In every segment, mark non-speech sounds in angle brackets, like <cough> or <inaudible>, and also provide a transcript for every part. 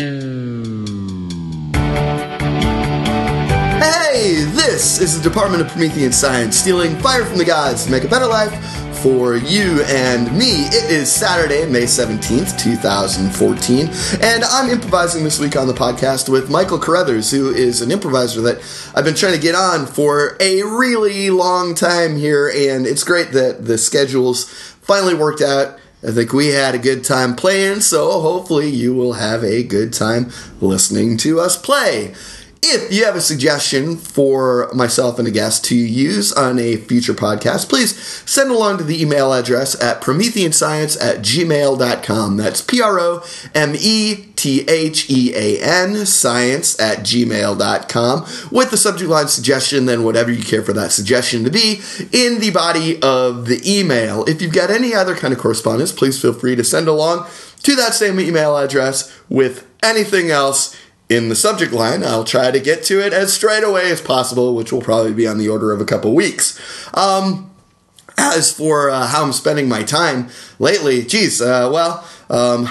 Hey, this is the Department of Promethean Science, stealing fire from the gods to make a better life for you and me. It is Saturday, May 17th, 2014, and I'm improvising this week on the podcast with Michael Carothers, who is an improviser that I've been trying to get on for a really long time here, and it's great that the schedules finally worked out. I think we had a good time playing, so hopefully you will have a good time listening to us play. If you have a suggestion for myself and a guest to use on a future podcast, please send along to the email address at prometheanscience at gmail.com. That's P R O M E T H E A N, science at gmail.com, with the subject line suggestion, then whatever you care for that suggestion to be in the body of the email. If you've got any other kind of correspondence, please feel free to send along to that same email address with anything else in the subject line. I'll try to get to it as straight away as possible, which will probably be on the order of a couple weeks. Um, as for uh, how I'm spending my time lately, geez, uh, well, um,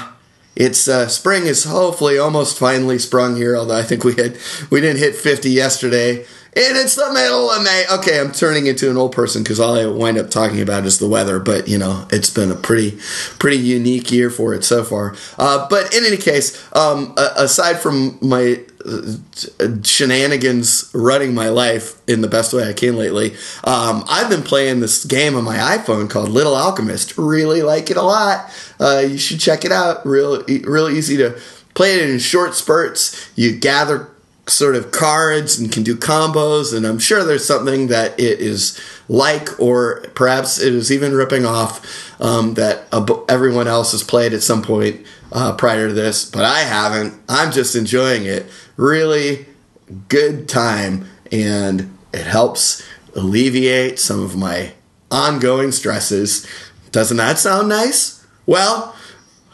it's uh, spring is hopefully almost finally sprung here. Although I think we had we didn't hit 50 yesterday, and it's the middle of May. Okay, I'm turning into an old person because all I wind up talking about is the weather. But you know, it's been a pretty pretty unique year for it so far. Uh, but in any case, um, aside from my shenanigans running my life in the best way I can lately. Um, I've been playing this game on my iPhone called Little Alchemist. Really like it a lot. Uh, you should check it out. Real, real easy to play it in short spurts. You gather sort of cards and can do combos, and I'm sure there's something that it is like, or perhaps it is even ripping off um, that everyone else has played at some point uh, prior to this, but I haven't. I'm just enjoying it. Really good time, and it helps alleviate some of my ongoing stresses. Doesn't that sound nice? Well,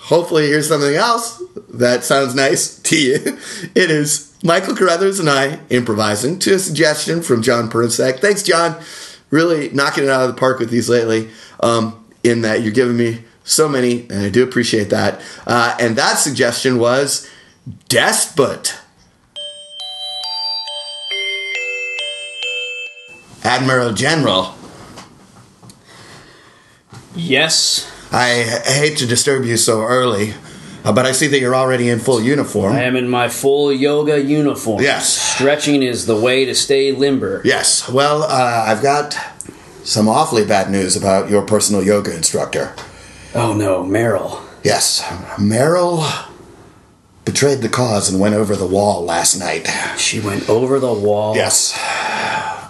hopefully, here's something else that sounds nice <laughs> to you. It is Michael Carothers and I improvising to a suggestion from Jon Pernisek. Thanks, Jon. Really knocking it out of the park with these lately. Um, in that you're giving me so many, and I do appreciate that. Uh, and that suggestion was Despot. Admiral General. Yes. I hate to disturb you so early, uh, but I see that you're already in full uniform. I am in my full yoga uniform. Yes. Stretching is the way to stay limber. Yes. Well, uh, I've got some awfully bad news about your personal yoga instructor. Oh no, Meryl. Yes, Meryl betrayed the cause and went over the wall last night. She went over the wall? Yes.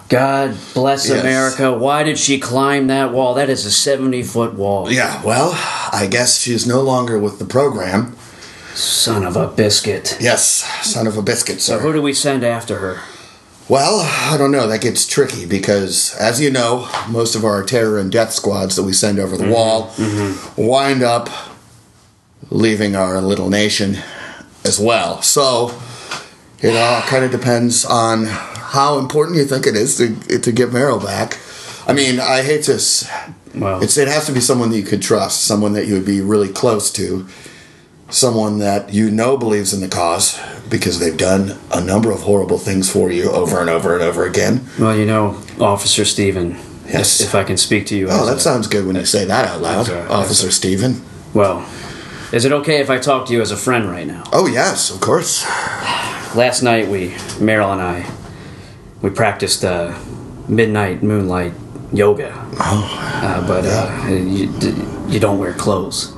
God bless yes. America. Why did she climb that wall? That is a 70 foot wall. Yeah, well, I guess she's no longer with the program. Son of a biscuit. Yes, son of a biscuit, sir. So who do we send after her? Well, I don't know. That gets tricky because, as you know, most of our terror and death squads that we send over the mm-hmm. wall mm-hmm. wind up leaving our little nation as well. So it all kind of depends on how important you think it is to to get Meryl back. I mean, I hate to. Well, it's, it has to be someone that you could trust, someone that you would be really close to someone that you know believes in the cause because they've done a number of horrible things for you over and over and over again. Well, you know, Officer Stephen. Yes. If, if I can speak to you. Oh, that a, sounds good when you say that out loud, a, Officer Stephen. Well, is it okay if I talk to you as a friend right now? Oh yes, of course. Last night we, Meryl and I, we practiced uh, midnight moonlight yoga. Oh. Uh, but uh, you, you don't wear clothes.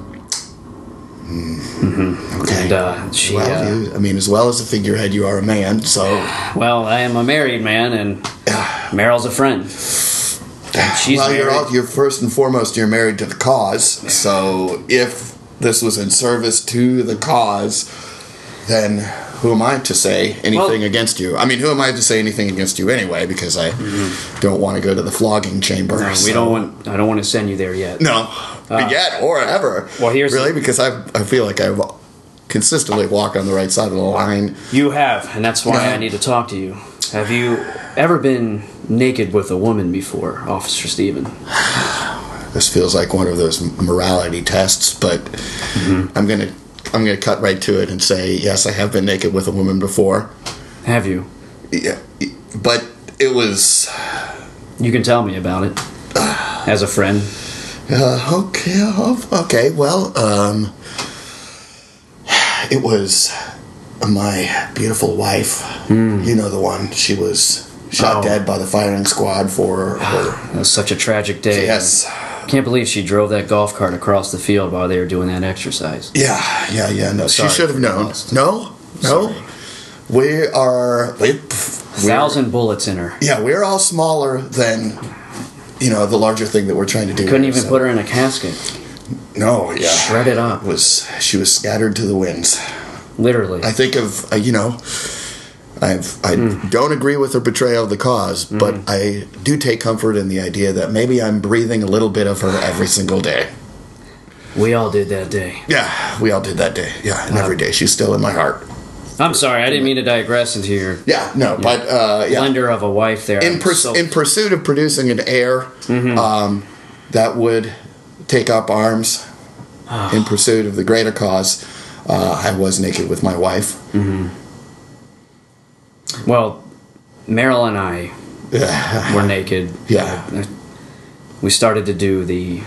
Mm-hmm. Okay. And uh, she, well, uh, you, I mean, as well as a figurehead, you are a man. So. Well, I am a married man, and <sighs> Meryl's a friend. she's well, you're, all, you're first and foremost you're married to the cause. So if this was in service to the cause, then who am I to say anything well, against you? I mean, who am I to say anything against you anyway? Because I mm-hmm. don't want to go to the flogging chamber. No, so. we don't want. I don't want to send you there yet. No, uh, yet or ever. Well, here's really the, because I I feel like I've consistently walked on the right side of the line. You have, and that's why I need to talk to you. Have you ever been naked with a woman before, Officer Stephen? <sighs> this feels like one of those morality tests, but mm-hmm. I'm going to I'm gonna cut right to it and say yes, I have been naked with a woman before. Have you? Yeah, but it was You can tell me about it as a friend. uh, okay. Okay, well, um, it was my beautiful wife. You know the one. She was shot Oh. dead by the firing squad for her. <sighs> It was such a tragic day. Yes. Can't believe she drove that golf cart across the field while they were doing that exercise. Yeah, yeah, yeah. No, Sorry she should have known. loss. No, no. We are. We, we're- Thousand bullets in her. Yeah, we're all smaller than you know the larger thing that we're trying to do. Couldn't here, even so- put her in a casket. No, yeah. Shredded up. Was she was scattered to the winds? Literally. I think of uh, you know, I've I Hmm. don't agree with her betrayal of the cause, but I do take comfort in the idea that maybe I'm breathing a little bit of her every single day. we all did that day. Yeah, we all did that day. Yeah, and every day she's still in my heart. I'm sorry, I didn't mean to digress into your Yeah, no, but uh, yeah. blender of a wife there. in, I'm so- in pursuit of producing an heir Mm-hmm. um, that would take up arms Ah. in pursuit of the greater cause, uh, I was naked with my wife. Well, Meryl and I were naked. Yeah. Uh, We started to do the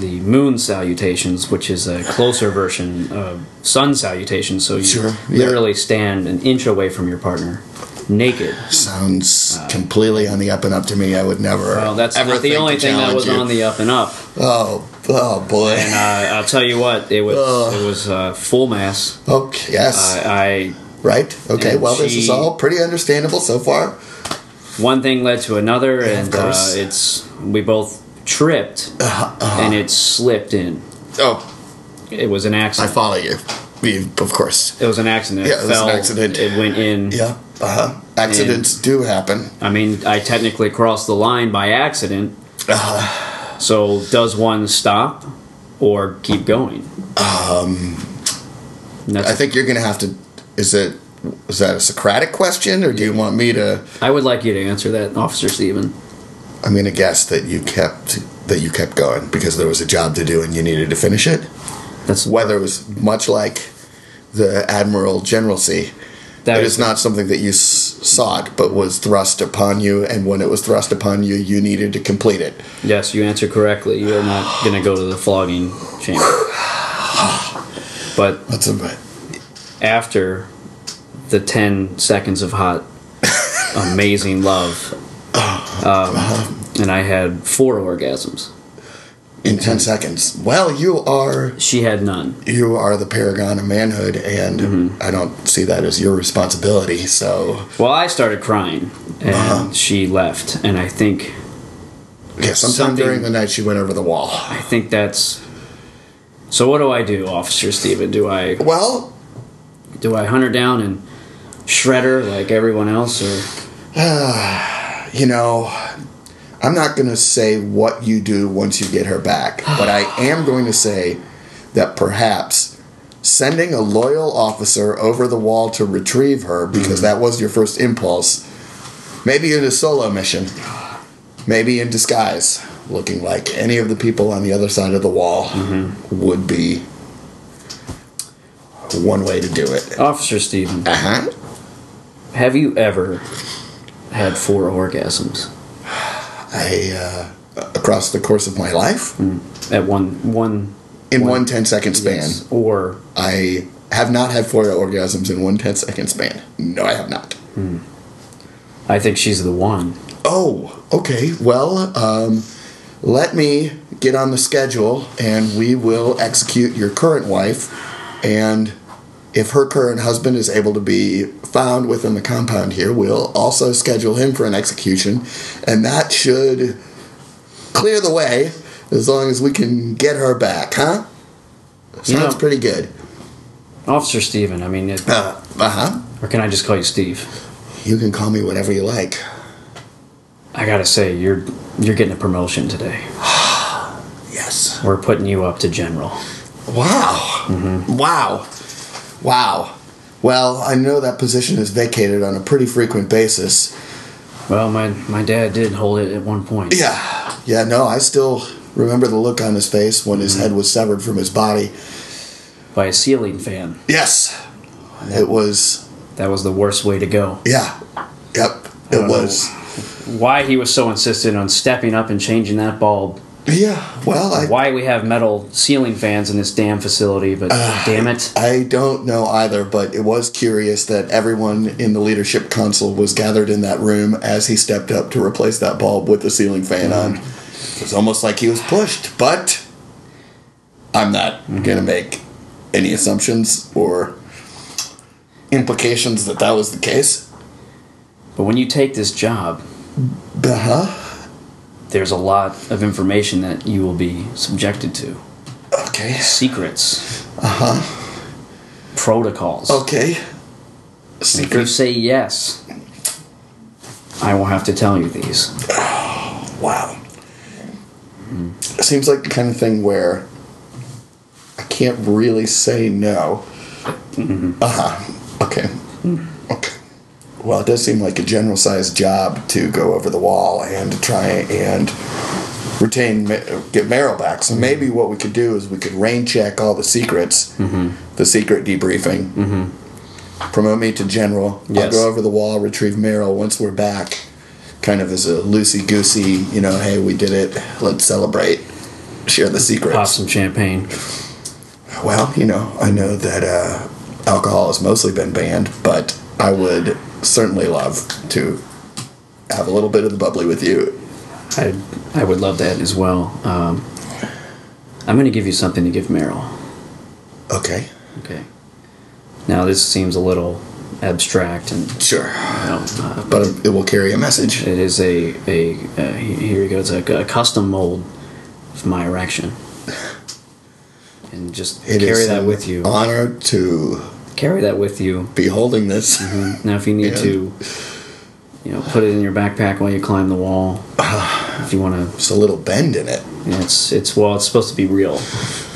the moon salutations, which is a closer version of sun salutations. So you Sure, yeah. literally stand an inch away from your partner, naked. Sounds completely on the up and up to me. I would never. Well, that's ever the only thing that was you. on the up and up. Oh, oh boy. And uh, I'll tell you what, it was Ugh. it was uh, full mass. okay, yes, I, I right. Okay, and well, this is all pretty understandable so far. one thing led to another, Yeah, and uh, it's we both tripped, Uh-huh. and it slipped in. Oh, It was an accident. I follow you. We, of course. It was an accident. Yeah, it was an accident. It went in. Yeah. Uh huh. Accidents do happen. I mean, I technically crossed the line by accident. Uh, So does one stop or keep going? Um, I think you're going to have to. Is it? Is that a Socratic question, or do you want me to? I would like you to answer that, Officer Stephen. I'm going to guess that you kept that you kept going because there was a job to do and you needed to finish it. That's Whether it was much like the Admiral Generalcy, that it is not something that you s- sought, but was thrust upon you, and when it was thrust upon you, you needed to complete it. Yes, you answered correctly. You are not going to go to the flogging chamber. <sighs> But That's a bit. After the 10 seconds of hot, <laughs> amazing love, um, and I had four orgasms. in 10 seconds. Well, you are She had none. you are the paragon of manhood and Mm-hmm. I don't see that as your responsibility. So, Well, I started crying, and Uh-huh. she left, and I think yeah, sometime during the night she went over the wall. I think that's. So what do I do, Officer Steven? Do I Well, do I hunt her down and shred her like everyone else, or? <sighs> You know, I'm not going to say what you do once you get her back, <sighs> but I am going to say that perhaps sending a loyal officer over the wall to retrieve her because mm-hmm. that was your first impulse, maybe in a solo mission, maybe in disguise, looking like any of the people on the other side of the wall mm-hmm. would be one way to do it. Officer Steven? Uh huh. Have you ever had four orgasms I uh, across the course of my life at one one in one 10 second span. yes, or I have not had four orgasms in one 10 second span. No, I have not. I think she's the one. Oh, okay. Well, um, let me get on the schedule and we will execute your current wife. And if her current husband is able to be found within the compound here, we'll also schedule him for an execution. And that should clear the way as long as we can get her back, huh? Sounds You know- pretty good. Officer Steven, I mean, it, Uh huh. or can I just call you Steve? You can call me whatever you like. I gotta say, you're you're getting a promotion today. <sighs> Yes. We're putting you up to general. Wow. Wow. Wow. Well, I know that position is vacated on a pretty frequent basis. Well, my my dad did hold it at one point. Yeah. Yeah, no, I still remember the look on his face when his mm-hmm. head was severed from his body. by a ceiling fan. Yes, it was. That was the worst way to go. Yeah, yep, it was. Why he was so insistent on stepping up and changing that bulb. Yeah, well, I Why we have metal ceiling fans in this damn facility, but damn it. I don't know either, but it was curious that everyone in the leadership council was gathered in that room as he stepped up to replace that bulb with the ceiling fan on. It was almost like he was pushed, but I'm not going to make any assumptions or implications that that was the case. But when you take this job, Uh huh. There's a lot of information that you will be subjected to. Okay. Secrets, Uh huh. protocols. Okay. If you Secrets. say yes, I will have to tell you these. <sighs> Wow. It seems like the kind of thing where I can't really say no. Uh huh. Okay. Okay. Well, it does seem like a general sized job to go over the wall and to try and retain, get Meryl back. So maybe mm-hmm. what we could do is we could rain check all the secrets, mm-hmm. the secret debriefing, mm-hmm. promote me to general. I'll go over the wall, retrieve Meryl once we're back, kind of as a loosey goosey, you know, hey, we did it, let's celebrate, share the secrets. Pop some champagne. Well, you know, I know that uh, alcohol has mostly been banned, but I would certainly love to have a little bit of the bubbly with you. I, I would love that as well. Um, I'm going to give you something to give Meryl. Okay. Okay. Now, this seems a little abstract and, Sure. you know, uh, But it will carry a message. it is a, a uh, here you go, it's a, a custom mold of my erection. <laughs> And just It carry that with you. Honor to Carry that with you. be holding this. Mm-hmm. Now, if you need Yeah. to, you know, put it in your backpack while you climb the wall. <sighs> if you want to it's a little bend in it. Yeah, it's it's well, it's supposed to be real.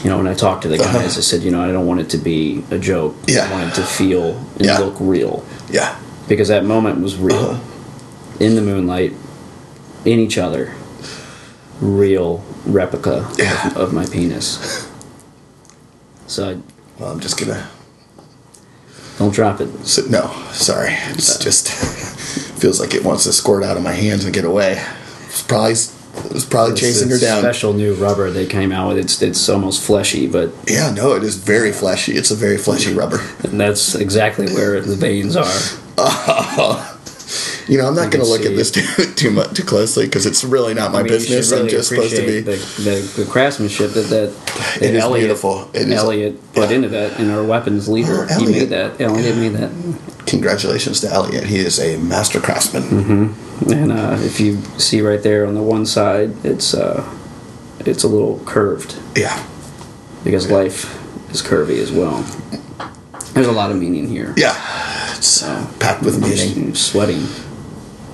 You know, when I talked to the uh-huh. guys, I said, you know, I don't want it to be a joke. Yeah. I want it to feel and Yeah. look real Yeah. because that moment was real. Uh-huh. In the moonlight, in each other, real replica Yeah. of, of my penis. So I, Well, I'm just gonna. Don't drop it. Sit, no, sorry. It's uh. just <laughs> feels like it wants to squirt out of my hands and get away. It's probably it's probably chasing her It's down. Special new rubber they came out with. It's it's almost fleshy, but Yeah, no, it is very fleshy. It's a very fleshy rubber. and that's exactly where the veins are. <laughs> Oh, You know, I'm not going to look at this <laughs> too, too much too closely because it's really not my I mean, business. I'm just supposed to be. The, the, the craftsmanship that that, that It is Elliot, beautiful. It is- Elliot put yeah. into that, and our weapons leader. Oh, he made that. Elliot made that. Congratulations to Elliot. He is a master craftsman. Mm-hmm. And uh, if you see right there on the one side, it's uh, it's a little curved Yeah, because life is curvy as well. There's a lot of meaning here. yeah. It's uh, packed with meaning. Sweating.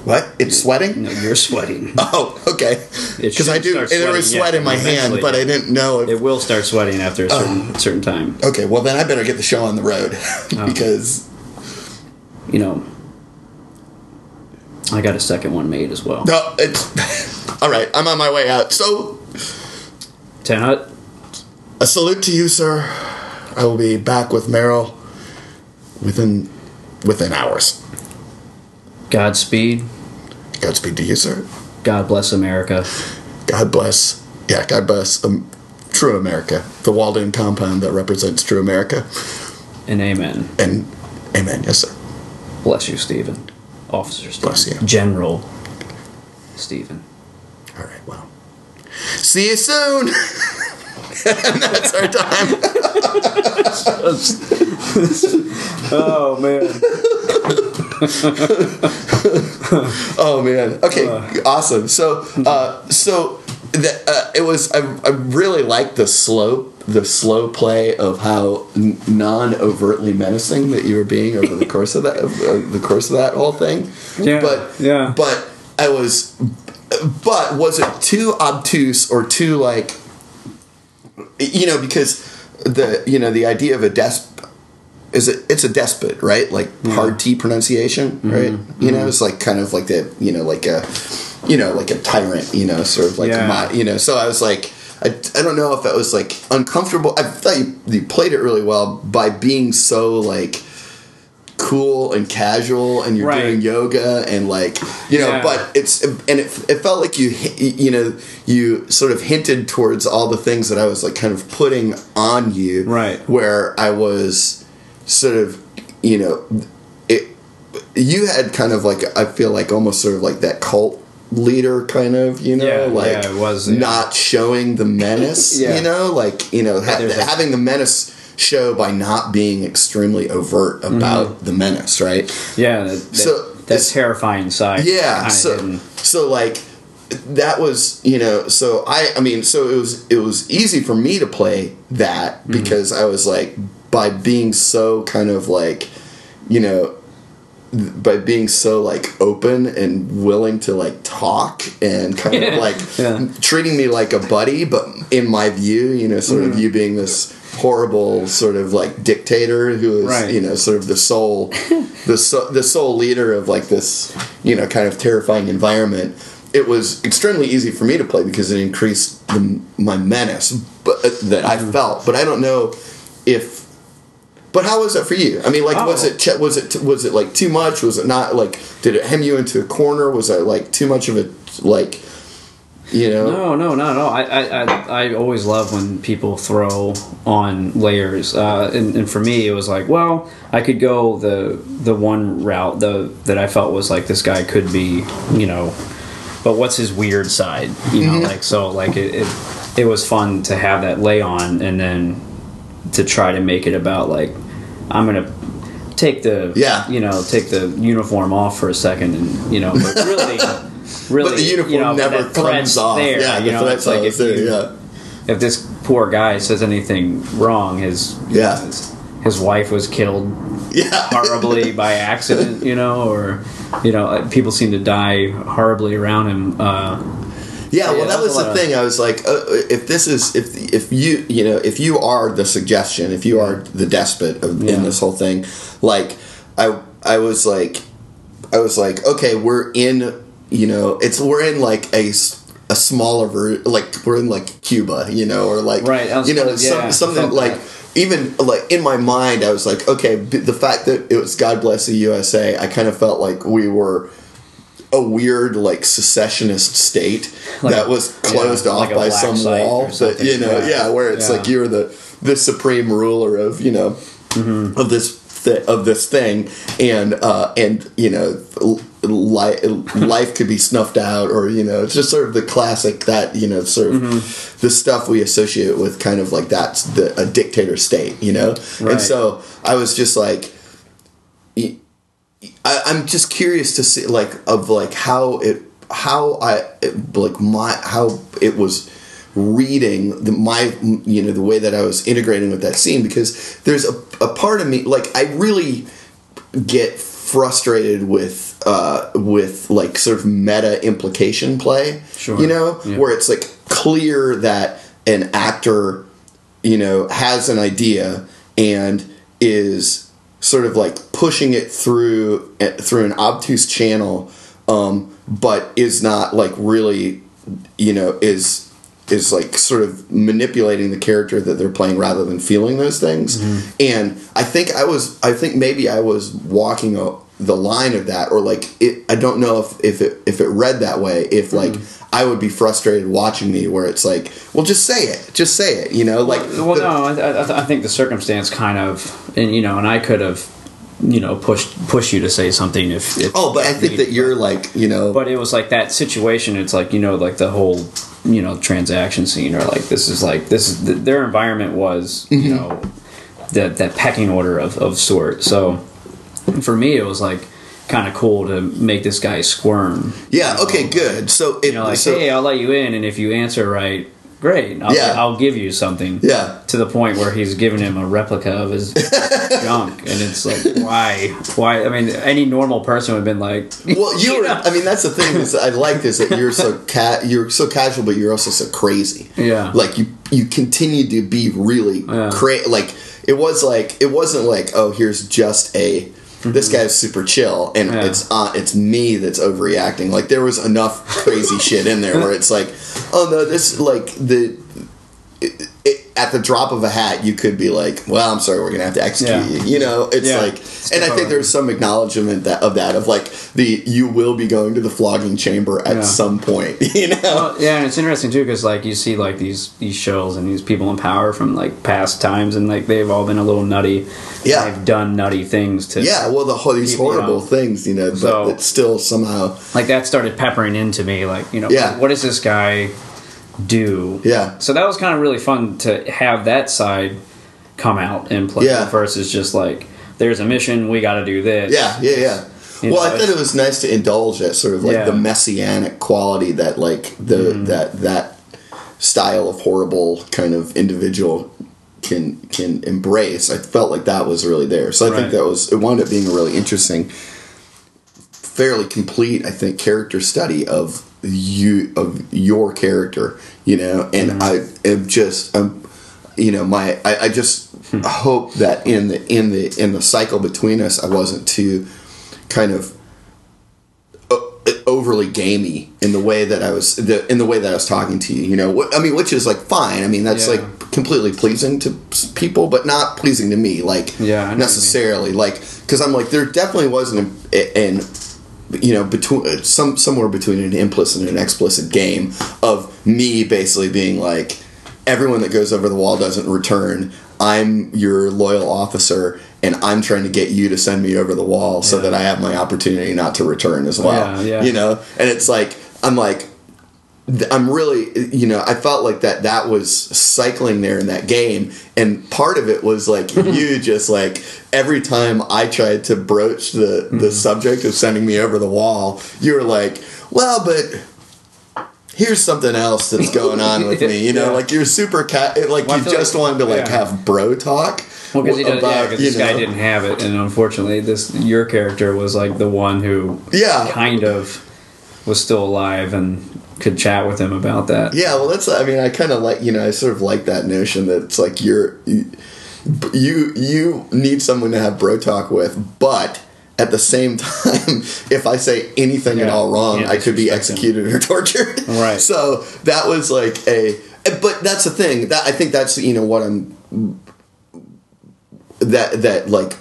What? It's sweating? No, you're sweating. <laughs> Oh, okay. Because I do. start There was sweat yeah, in my hand, but I didn't know if. It will start sweating after a certain Oh. certain time. Okay, well then I better get the show on the road <laughs> Oh. because You know, I got a second one made as well. no, it's <laughs> all right. I'm on my way out. So Ten Hut. a salute to you, sir. I will be back with Meryl within within hours. Godspeed. Godspeed to you, sir. God bless America. God bless. Yeah, God bless um, true America, the Walden compound that represents true America. And amen. And amen. Yes, sir. Bless you, Stephen. Officer Stephen. Bless you. General Stephen. All right. Well, see you soon. <laughs> and that's our time. <laughs> Oh man. <laughs> <laughs> Oh man. Okay. awesome. So, uh, so the, uh, it was. I, I really liked the slow, the slow play of how n- non-overtly menacing that you were being over the course of that, uh, the course of that whole thing. Yeah, But yeah. But I was. But was it too obtuse or too like? You know, because the you know the idea of a desp is it it's a despot right like hard t pronunciation mm-hmm. right you know mm-hmm. it's like kind of like that you know like a you know like a tyrant you know sort of like Yeah. a mod, you know so i was like I, I don't know if that was like uncomfortable. I thought you, you played it really well by being so like cool and casual and you're Right. doing yoga and like you know Yeah. but it's and it, it felt like you you know you sort of hinted towards all the things that i was like kind of putting on you Right. where i was sort of you know it you had kind of like i feel like almost sort of like that cult leader kind of you know Yeah, like yeah, it was, yeah. not showing the menace <laughs> Yeah. you know like you know ha- there's a- having the menace show by not being extremely overt about the menace right Yeah, that, that, So, that this- terrifying side. yeah kinda so hidden. so like that was you know so i i mean so it was it was easy for me to play that Mm-hmm. because i was like by being so kind of like you know by being so like open and willing to like talk and kind of like Yeah. treating me like a buddy but in my view you know sort Mm-hmm. of you being this horrible sort of like dictator who is Right. you know sort of the sole the so, the sole leader of like this you know kind of terrifying environment it was extremely easy for me to play because it increased the, my menace but uh, that I Mm-hmm. felt but I don't know if but how was that for you? I mean, like, was Oh. it ch- was it was it like too much? Was it not like? Did it hem you into a corner? Was it like too much of a like? You know, No, no, not at all. I, I, I, I always love when people throw on layers, uh, and, and for me, it was like, well, I could go the the one route the that I felt was like this guy could be, you know, but what's his weird side, you know, like so, like it, it, it was fun to have that lay on, and then to try to make it about like I'm gonna take the Yeah. you know take the uniform off for a second, and you know, but really. <laughs> Really, but the uniform you know, never comes off. There, yeah, you the know, it's like if there. you, yeah, if this poor guy says anything wrong, his Yeah. his, his wife was killed yeah, <laughs> horribly by accident, you know, or you know, people seem to die horribly around him. Uh, Yeah, well, that was the thing. I was like, uh, if this is if if you you know if you are the suggestion, if you are the despot of, in this whole thing, like I I was like I was like, okay, we're in you know it's we're in like a a smaller ver- like we're in like Cuba, you know, or like Right, I was you know some, yeah, something like. Even like in my mind, I was like, okay, b- the fact that it was God bless the USA, I kind of felt like we were a weird like secessionist state Like- that was closed yeah, off like by some wall that you know yeah, Yeah. where it's Yeah. like you're the the supreme ruler of you know Mm-hmm. of this th- of this thing and uh and you know li- life could be snuffed out or you know it's just sort of the classic that you know sort of Mm-hmm. the stuff we associate with kind of like that's the a dictator state you know and so i was just like I, I'm just curious to see like of like how it how I it, like my how it was reading the my you know the way that I was integrating with that scene because there's a, a part of me like I really get frustrated with uh with like sort of meta implication play Sure. you know Yeah. where it's like clear that an actor you know has an idea and is sort of like pushing it through eh, through an obtuse channel um but is not like really you know is is like sort of manipulating the character that they're playing rather than feeling those things. And i think i was i think maybe i was walking a, the line of that or like it i don't know if if it if it read that way if like i would be frustrated watching me where it's like well just say it just say it you know like well, the- no, I, I, I think the circumstance kind of, and you know, and I could have, you know, pushed push you to say something if. if oh but i think that you're like you know But it was like that situation. It's like you know, like the whole you know transaction scene, or like this is like this is their environment was Mm-hmm. you know that that pecking order of of sort. So for me, it was like kind of cool to make this guy squirm. yeah okay good so it You know, like so hey, I'll let you in, and if you answer right, great. I'll, Yeah. I'll give you something. yeah To the point where he's giving him a replica of his <laughs> junk, and it's like, why? Why? I mean, any normal person would have been like, <laughs> well you were know? i mean that's the thing is i like is that you're so ca- you're so casual but you're also so crazy Yeah. like you you continue to be really Yeah. cra- like it was like it wasn't like oh here's just a this guy's super chill and Mm-hmm. Yeah. it's uh, it's me that's overreacting like there was enough crazy <laughs> shit in there where it's like oh no this like the at the drop of a hat, you could be like, "Well, I'm sorry, we're gonna have to execute Yeah. you." You know, it's Yeah. like, It's and I think there's some acknowledgement that of that of like the you will be going to the flogging chamber at Yeah. some point. <laughs> You know, Well, yeah, and it's interesting too because like you see like these these shows and these people in power from like past times, and like they've all been a little nutty. Yeah. they've done nutty things to. yeah. Well, the whole these horrible know. things, you know, but So- it's still somehow, like that started peppering into me. Like you know, Yeah. what does this guy do? yeah, So that was kind of really fun to have that side come out and play Yeah. versus just like there's a mission, we got to do this. yeah, yeah, yeah. You well, know, I thought it was nice to indulge that sort of like Yeah. the messianic quality that like the Mm-hmm. that that style of horrible kind of individual can can embrace. I felt like that was really there. So I think that was it wound up being a really interesting, fairly complete, I think, character study of you of your character. You know, and Mm-hmm. I am just um, you know my I, I just Hmm. hope that in the in the in the cycle between us, I wasn't too kind of overly gamey in the way that I was the, in the way that I was talking to you. You know, what, I mean, which is like fine. I mean, that's Yeah. like completely pleasing to people, but not pleasing to me. Like Yeah, I know what you mean. necessarily. Like because I'm like there definitely wasn't a- an you know between uh, some somewhere between an implicit and an explicit game of me basically being like everyone that goes over the wall doesn't return i'm your loyal officer and i'm trying to get you to send me over the wall so Yeah. that i have my opportunity not to return as well Yeah, yeah. you know and it's like i'm like I'm really, you know, I felt like that that was cycling there in that game, and part of it was like <laughs> you just like every time I tried to broach the the mm-hmm. subject of sending me over the wall, you were like, well, but here's something else that's going on with me, you <laughs> know, Yeah. like you're super cat, like Well, you just like- wanted to like yeah. have bro talk. Well, because yeah, about, 'cause you this guy didn't have it, and unfortunately, this your character was like the one who Yeah. kind of was still alive and could chat with him about that. Yeah, well, that's. I mean, I kind of like you know, I sort of like that notion that it's like you're you you, you need someone to have bro talk with, but at the same <laughs> time, if I say anything at all wrong, yeah, I could be disrespect him. executed or tortured. Right. So that was like a. But that's the thing. That I think that's you know what I'm. That that like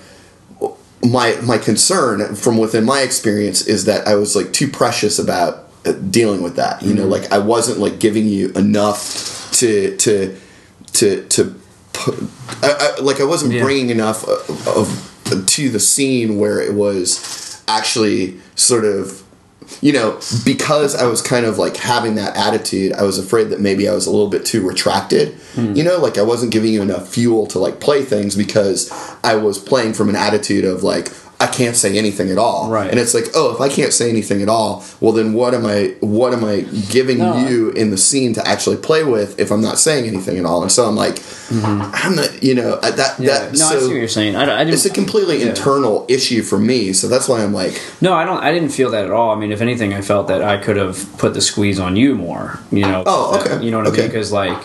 my my concern from within my experience is that I was like too precious about uh, dealing with that. You know, Mm-hmm. like I wasn't like giving you enough to to to to put, I, I, like I wasn't Yeah. bringing enough of, of to the scene where it was actually sort of you know because I was kind of like having that attitude I was afraid that maybe I was a little bit too retracted Hmm. you know like I wasn't giving you enough fuel to like play things because I was playing from an attitude of like I can't say anything at all Right. and it's like oh if I can't say anything at all well then what am I what am I giving No, you in the scene to actually play with if I'm not saying anything at all and so I'm like I'm not you know that Mm-hmm. Yeah. that no, I see what you're saying. I, I it's a completely Yeah. internal issue for me so that's why I'm like No, I don't. I didn't feel that at all. I mean, if anything, I felt that I could have put the squeeze on you more. You know. Oh, that- okay. you know what I mean? Because like,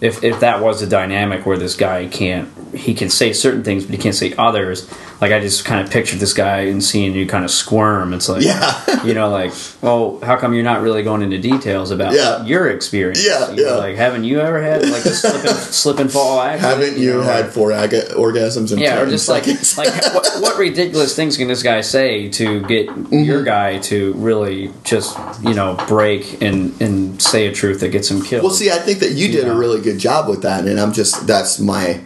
if if that was a dynamic where this guy can't, he can say certain things, but he can't say others. Like I just kind of pictured this guy and seeing you kind of squirm. It's like, Yeah. <laughs> you know, like, well, how come you're not really going into details about Yeah. your experience? Yeah, You know, yeah. Like, haven't you ever had like a slip and, <laughs> slip and fall accident? haven't you know, had like- four aga- orgasms in yeah, or 10 just like seconds? <laughs> like what, what ridiculous things can this guy say to get Mm-hmm. your guy to really just you know break and and say a truth that gets him killed? Well, see, I think that you did a really good job with that, and I'm just that's my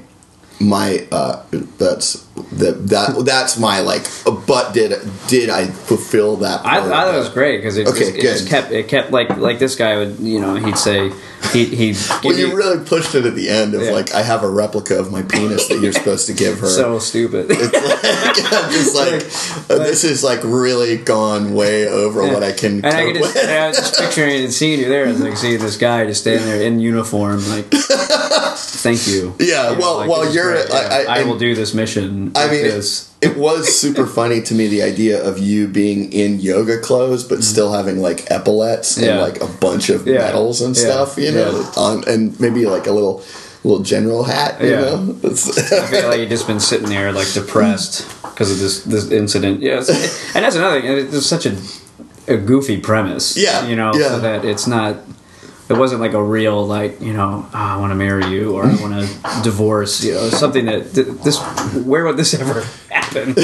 my uh that's that that that's my like. But did did I fulfill that? I, I thought it was great because it, Okay, just, it just kept it kept like like this guy would you know he'd say he he'd When give you you- really pushed it at the end of Yeah. like, I have a replica of my penis that you're supposed to give her. <laughs> so stupid. <laughs> I'm just like, uh, this is like really gone way over what I can. And I could just, I was just picturing and seeing you there. It's like seeing this guy just standing there in uniform, like, <laughs> thank you. Yeah, You know, well- like, well, you're- great. I- Yeah, I- I, will do this mission. I mean, this. it was <laughs> super funny to me the idea of you being in yoga clothes but still having like epaulets and Mm-hmm. Yeah. like a bunch of Yeah. medals and Yeah. stuff, you know, Yeah. on, and maybe like a little little general hat, you Yeah. know. <laughs> I feel like you've just been sitting there like depressed because of this this incident. Yes, and that's another thing. It's such a a goofy premise. Yeah, you know, yeah. so that it's not it wasn't like a real like you know oh, I want to marry you or I want to divorce you know something that th- this where would this <laughs> ever happen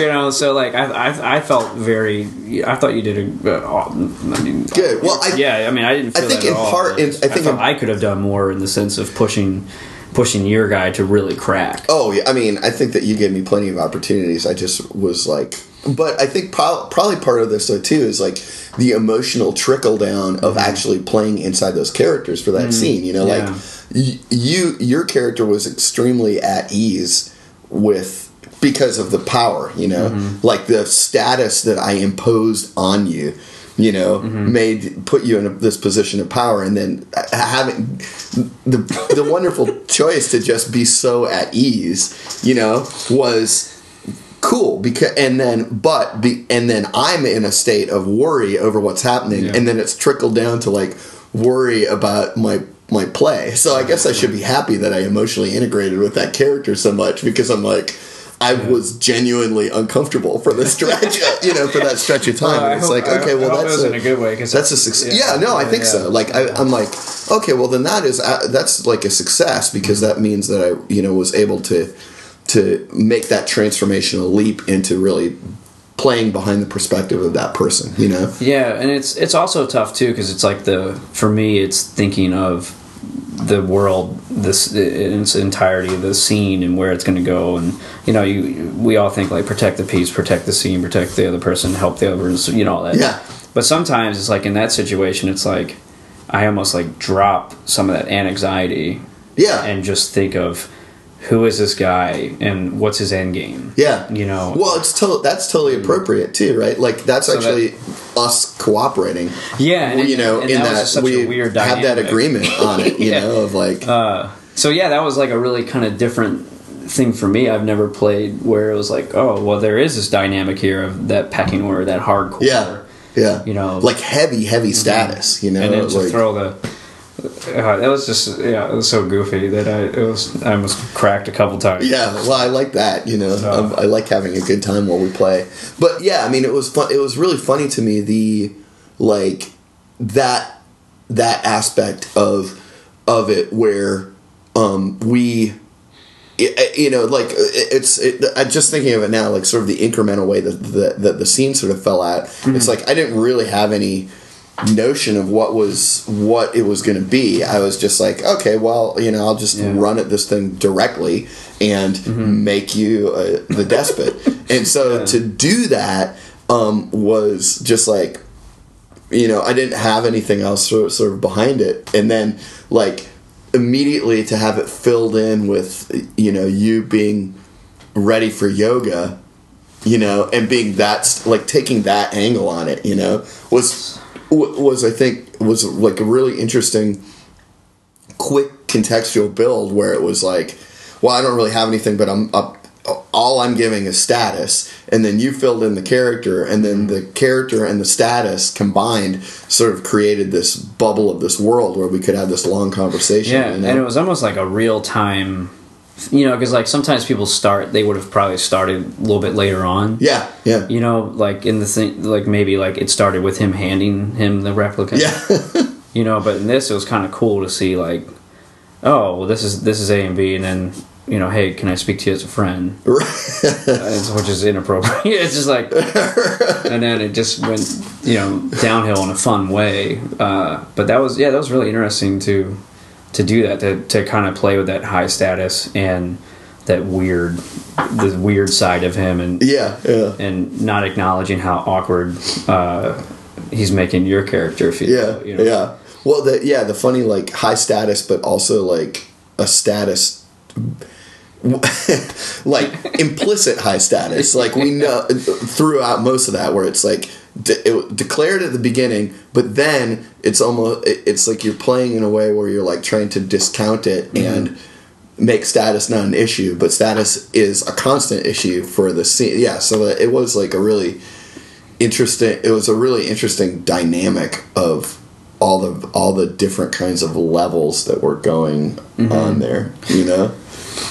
you know so like I, I I felt very I thought you did a uh, I mean Good. Well, I- yeah I mean I didn't feel I think in all. part- in- I think in- I could have done more in the sense of pushing pushing your guy to really crack Oh yeah, I mean, I think that you gave me plenty of opportunities. I just was like, but I think probably part of this though too is like the emotional trickle down of mm-hmm. actually playing inside those characters for that mm-hmm. scene. You know, yeah. like y- you, your character was extremely at ease with because of the power. You know, mm-hmm. like the status that I imposed on you. You know, made put you in a, this position of power, and then uh, having the the wonderful <laughs> choice to just be so at ease, you know, was cool because and then but be, and then I'm in a state of worry over what's happening Yeah. and then it's trickled down to like worry about my my play. So I guess I should be happy that I emotionally integrated with that character so much because I'm like I was genuinely uncomfortable for the stretch, <laughs> you know, for that stretch of time. Well, I and it's hope- like, okay, well, I it that's was in a good way. Cause that's a success. yeah, Yeah, no, I think yeah. so. Like, I, I'm like, okay, well, then that is uh, that's like a success because that means that I, you know, was able to to make that transformational leap into really playing behind the perspective of that person. You know, Yeah, and it's it's also tough too because it's like the for me it's thinking of the world this in its entirety the scene and where it's going to go and you know you we all think like protect the peace protect the scene protect the other person help the others you know all that Yeah. but sometimes it's like in that situation it's like I almost like drop some of that anxiety yeah, and just think of who is this guy and what's his end game yeah. you know Well, it's to- that's totally appropriate too, right? Like that's So that- actually us cooperating. yeah and, you know, and in that, that, we have that agreement on it. <laughs> You Yeah. know, of like, Uh, so yeah, that was like a really kind of different thing for me. I've never played where it was like, oh, well, there is this dynamic here of that pecking order, that hardcore. yeah, yeah, You know, like heavy, heavy status. You know, and then to like, throw the. Uh, that was just yeah, it was so goofy that I it was I almost cracked a couple times. Yeah, well, I like that. You know, Uh, I, I like having a good time while we play. But yeah, I mean, it was fun. It was really funny to me the like that that aspect of of it where um, we. it- you know, like it's. It, I'm just thinking of it now, like sort of the incremental way that the, that the scene sort of fell out. It's like I didn't really have any notion of what was what it was going to be. I was just like, okay, well, you know, I'll just Yeah. run at this thing directly and make you uh, the despot. <laughs> and so to do that um, was just like, you know, I didn't have anything else sort of, sort of behind it, and then like immediately to have it filled in with you know you being ready for yoga you know and being that like taking that angle on it you know was was i think was like a really interesting quick contextual build where it was like well i don't really have anything but i'm up all i'm giving is status and then you filled in the character and then the character and the status combined sort of created this bubble of this world where we could have this long conversation Yeah, you know? and it was almost like a real time, you know, because like sometimes people start, they would have probably started a little bit later on. yeah yeah. You know, like in the thing, like maybe like it started with him handing him the replica. yeah. <laughs> You know but in this it was kind of cool to see like oh well this is this is a and b and then you know hey can i speak to you as a friend? <laughs> Uh, which is inappropriate. <laughs> It's just like and then it just went you know downhill in a fun way. Uh, but that was yeah that was really interesting to to do that to, to kind of play with that high status and that weird the weird side of him and yeah yeah and not acknowledging how awkward uh, he's making your character feel Yeah, you know? yeah. Well, the yeah, the funny like high status, but also like a status, <laughs> like implicit high status. Like we know throughout most of that, where it's like de- it, declared at the beginning, but then it's almost it- it's like you're playing in a way where you're like trying to discount it mm-hmm. and make status not an issue, but status is a constant issue for the scene. Yeah, so it was like a really interesting it was a really interesting dynamic of all the all the different kinds of levels that were going mm-hmm. on there you know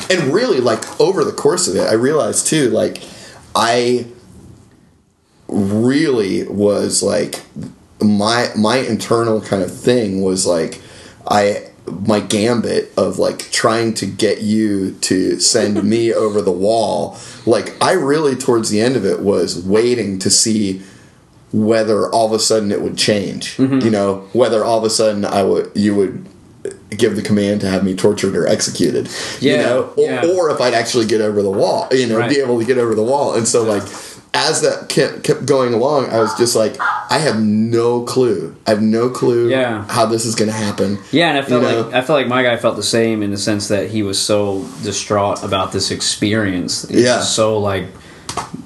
and really like over the course of it i realized too like i really was like my my internal kind of thing was like I my gambit of like trying to get you to send me <laughs> over the wall. Like I really towards the end of it was waiting to see whether all of a sudden it would change. Mm-hmm. You know, whether all of a sudden I would you would give the command to have me tortured or executed. you Yeah, know, or, yeah. or if I'd actually get over the wall. You know, Right. be able to get over the wall. And so like as that kept, kept going along, I was just like, I have no clue. I have no clue Yeah. how this is going to happen. Yeah, and I felt You know? like I felt like my guy felt the same in the sense that he was so distraught about this experience. He Yeah. so like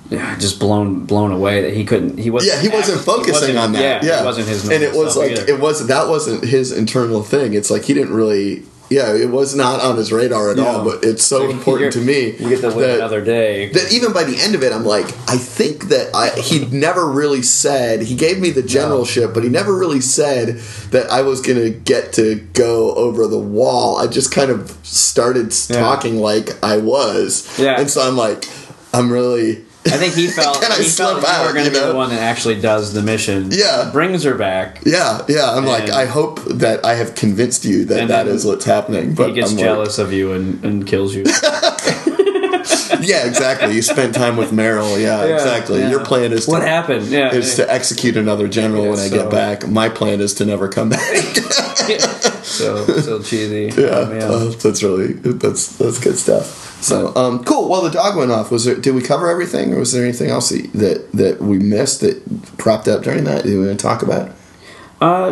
yeah, just blown blown away that he couldn't. He wasn't. Yeah, he wasn't focusing wasn't- on that. Yeah, it wasn't his. and it was like either. it wasn't that wasn't his internal thing. It's like he didn't really. Yeah, it was not on his radar at Yeah. all. But it's so important to me. You get to live that- another day. that even by the end of it, I'm like, I think that I he never really said he gave me the generalship, but he never really said that I was gonna get to go over the wall. I just kind of started Yeah. talking like I was, Yeah. and so I'm like, I'm really. I think he <laughs> felt Can I he felt slip like you were going you to be know? the one that actually does the mission. Yeah. brings her back. Yeah, yeah. I'm like, I hope that I have convinced you that that is what's happening. But he gets I'm like- jealous of you and, and kills you. <laughs> <laughs> yeah, exactly. You spent time with Meryl. Yeah, Yeah, exactly. yeah. Your plan is to, what happened? Yeah, is to execute another general when I get back. My plan is to never come back. <laughs> so so cheesy. <laughs> yeah, Oh, man. uh, that's really that's that's good stuff. So um, cool. Well, the dog went off. Was there? Did we cover everything, or was there anything else that that we missed that propped up during that? Do we want to talk about? Uh,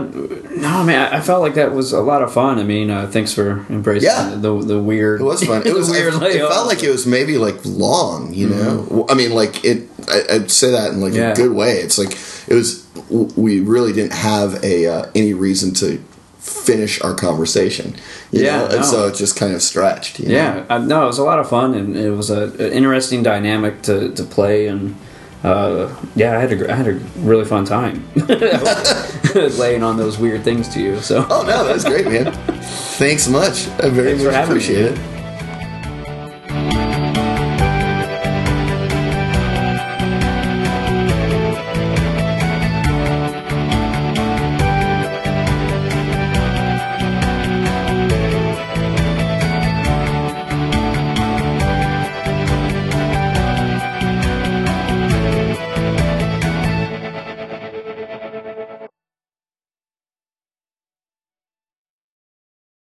no, man. I I felt like that was a lot of fun. I mean, uh, thanks for embracing Yeah. the the weird. It was fun. <laughs> It was. weird. It, it felt like it was maybe like long. You know. I mean, like it. I, I'd say that in like Yeah. a good way. It's like it was. We really didn't have a uh, any reason to finish our conversation. You Yeah, know? and no. so it just kind of stretched. You know? Yeah, I, no, it was a lot of fun, and it was a, an interesting dynamic to, to play, and uh, yeah, I had a I had a really fun time <laughs> <laughs> laying on those weird things to you. So Oh no, that was great, man. Thanks much. I very Thanks much me, appreciate man. it.